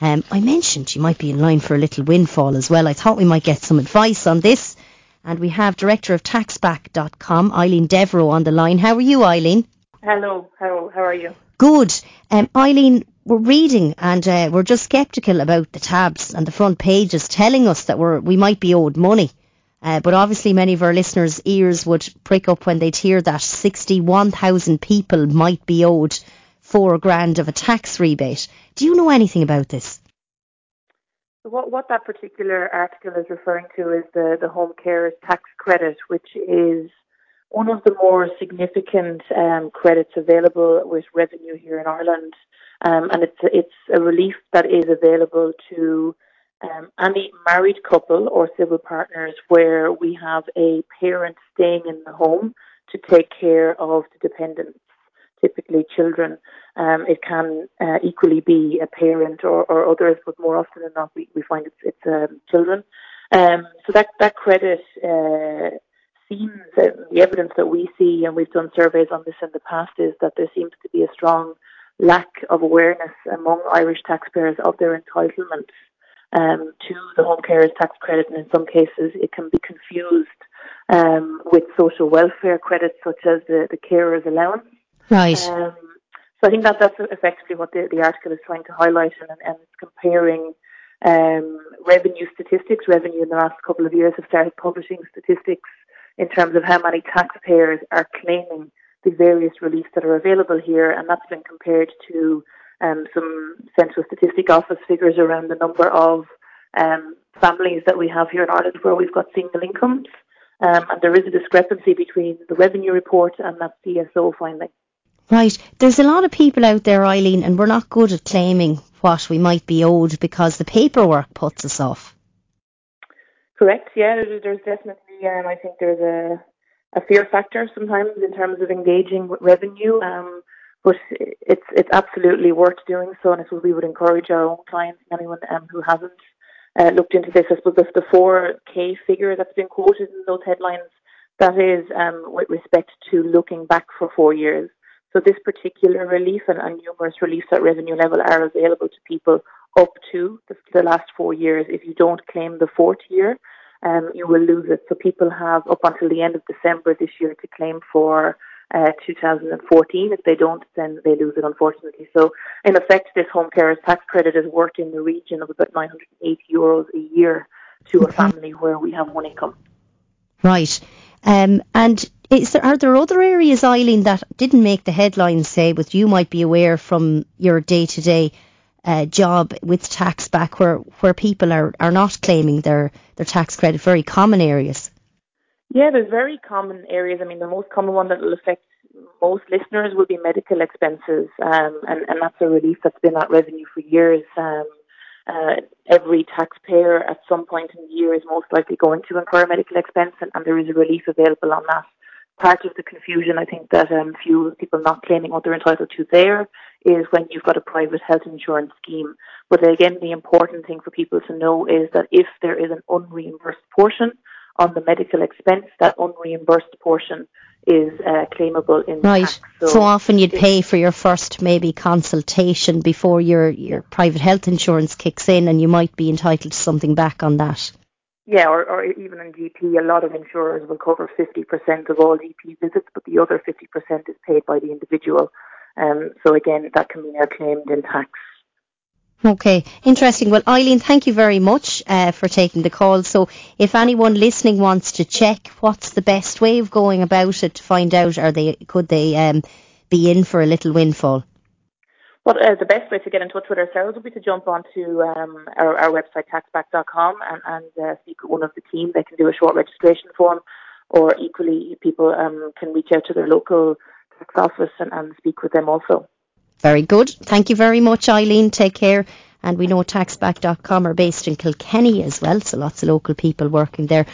Um, I mentioned you might be in line for a little windfall as well. I thought we might get some advice on this. And we have Director of Taxback.com, Eileen Devereux, on the line. How are you, Eileen? Hello, how, how are you? Good. Um, Eileen, we're reading and uh, we're just sceptical about the tabs and the front pages telling us that we're, we might be owed money. Uh, but obviously, many of our listeners' ears would prick up when they'd hear that 61,000 people might be owed four grand of a tax rebate. Do you know anything about this? What, what that particular article is referring to is the, the home care tax credit, which is one of the more significant um, credits available with revenue here in Ireland. Um, and it's, it's a relief that is available to um, any married couple or civil partners where we have a parent staying in the home to take care of the dependents, typically children. Um, it can uh, equally be a parent or, or, others, but more often than not, we, we find it's, it's um, children. Um, so that that credit uh, seems uh, the evidence that we see, and we've done surveys on this in the past, is that there seems to be a strong lack of awareness among Irish taxpayers of their entitlements um, to the home carers tax credit, and in some cases it can be confused um, with social welfare credits such as the, the carers allowance. Right. Um, so I think that that's effectively what the, the article is trying to highlight, and, and it's comparing um, revenue statistics. Revenue in the last couple of years have started publishing statistics in terms of how many taxpayers are claiming the various reliefs that are available here, and that's been compared to um, some Central Statistic Office figures around the number of um, families that we have here in Ireland where we've got single incomes. Um, and there is a discrepancy between the revenue report and that CSO finding. Right. There's a lot of people out there, Eileen, and we're not good at claiming what we might be owed because the paperwork puts us off. Correct. Yeah, there's definitely, um, I think there's a, a fear factor sometimes in terms of engaging with revenue. Um, but it's it's absolutely worth doing so, and it's what we would encourage our own clients and anyone um, who hasn't uh, looked into this. I suppose the, the 4K figure that's been quoted in those headlines, that is um, with respect to looking back for four years. So this particular relief and, and numerous reliefs at revenue level are available to people up to the, the last four years. If you don't claim the fourth year, um, you will lose it. So people have up until the end of December this year to claim for uh, 2014. If they don't, then they lose it, unfortunately. So, in effect, this home carers tax credit is worth in the region of about 980 euros a year to a family where we have one income. Right. Um, and is there, are there other areas, Eileen, that didn't make the headlines, say, but you might be aware from your day to day job with tax back where, where people are, are not claiming their, their tax credit, very common areas? Yeah, there's very common areas. I mean, the most common one that will affect most listeners will be medical expenses, um, and, and that's a relief that's been at revenue for years. Um, uh, every taxpayer at some point in the year is most likely going to incur a medical expense, and, and there is a relief available on that. Part of the confusion, I think, that um, few people not claiming what they're entitled to there is when you've got a private health insurance scheme. But again, the important thing for people to know is that if there is an unreimbursed portion on the medical expense, that unreimbursed portion is uh, claimable in right. tax. So, so often you'd pay for your first maybe consultation before your your private health insurance kicks in, and you might be entitled to something back on that. Yeah, or, or even in GP, a lot of insurers will cover 50% of all GP visits, but the other 50% is paid by the individual. Um, so again, that can be now claimed in tax. Okay, interesting. Well, Eileen, thank you very much uh, for taking the call. So, if anyone listening wants to check, what's the best way of going about it to find out? Are they could they um, be in for a little windfall? Well, uh, the best way to get in touch with ourselves would be to jump onto um, our, our website taxback.com and, and uh, speak with one of the team. They can do a short registration form, or equally, people um, can reach out to their local tax office and, and speak with them also. Very good. Thank you very much, Eileen. Take care. And we know taxback.com are based in Kilkenny as well, so lots of local people working there.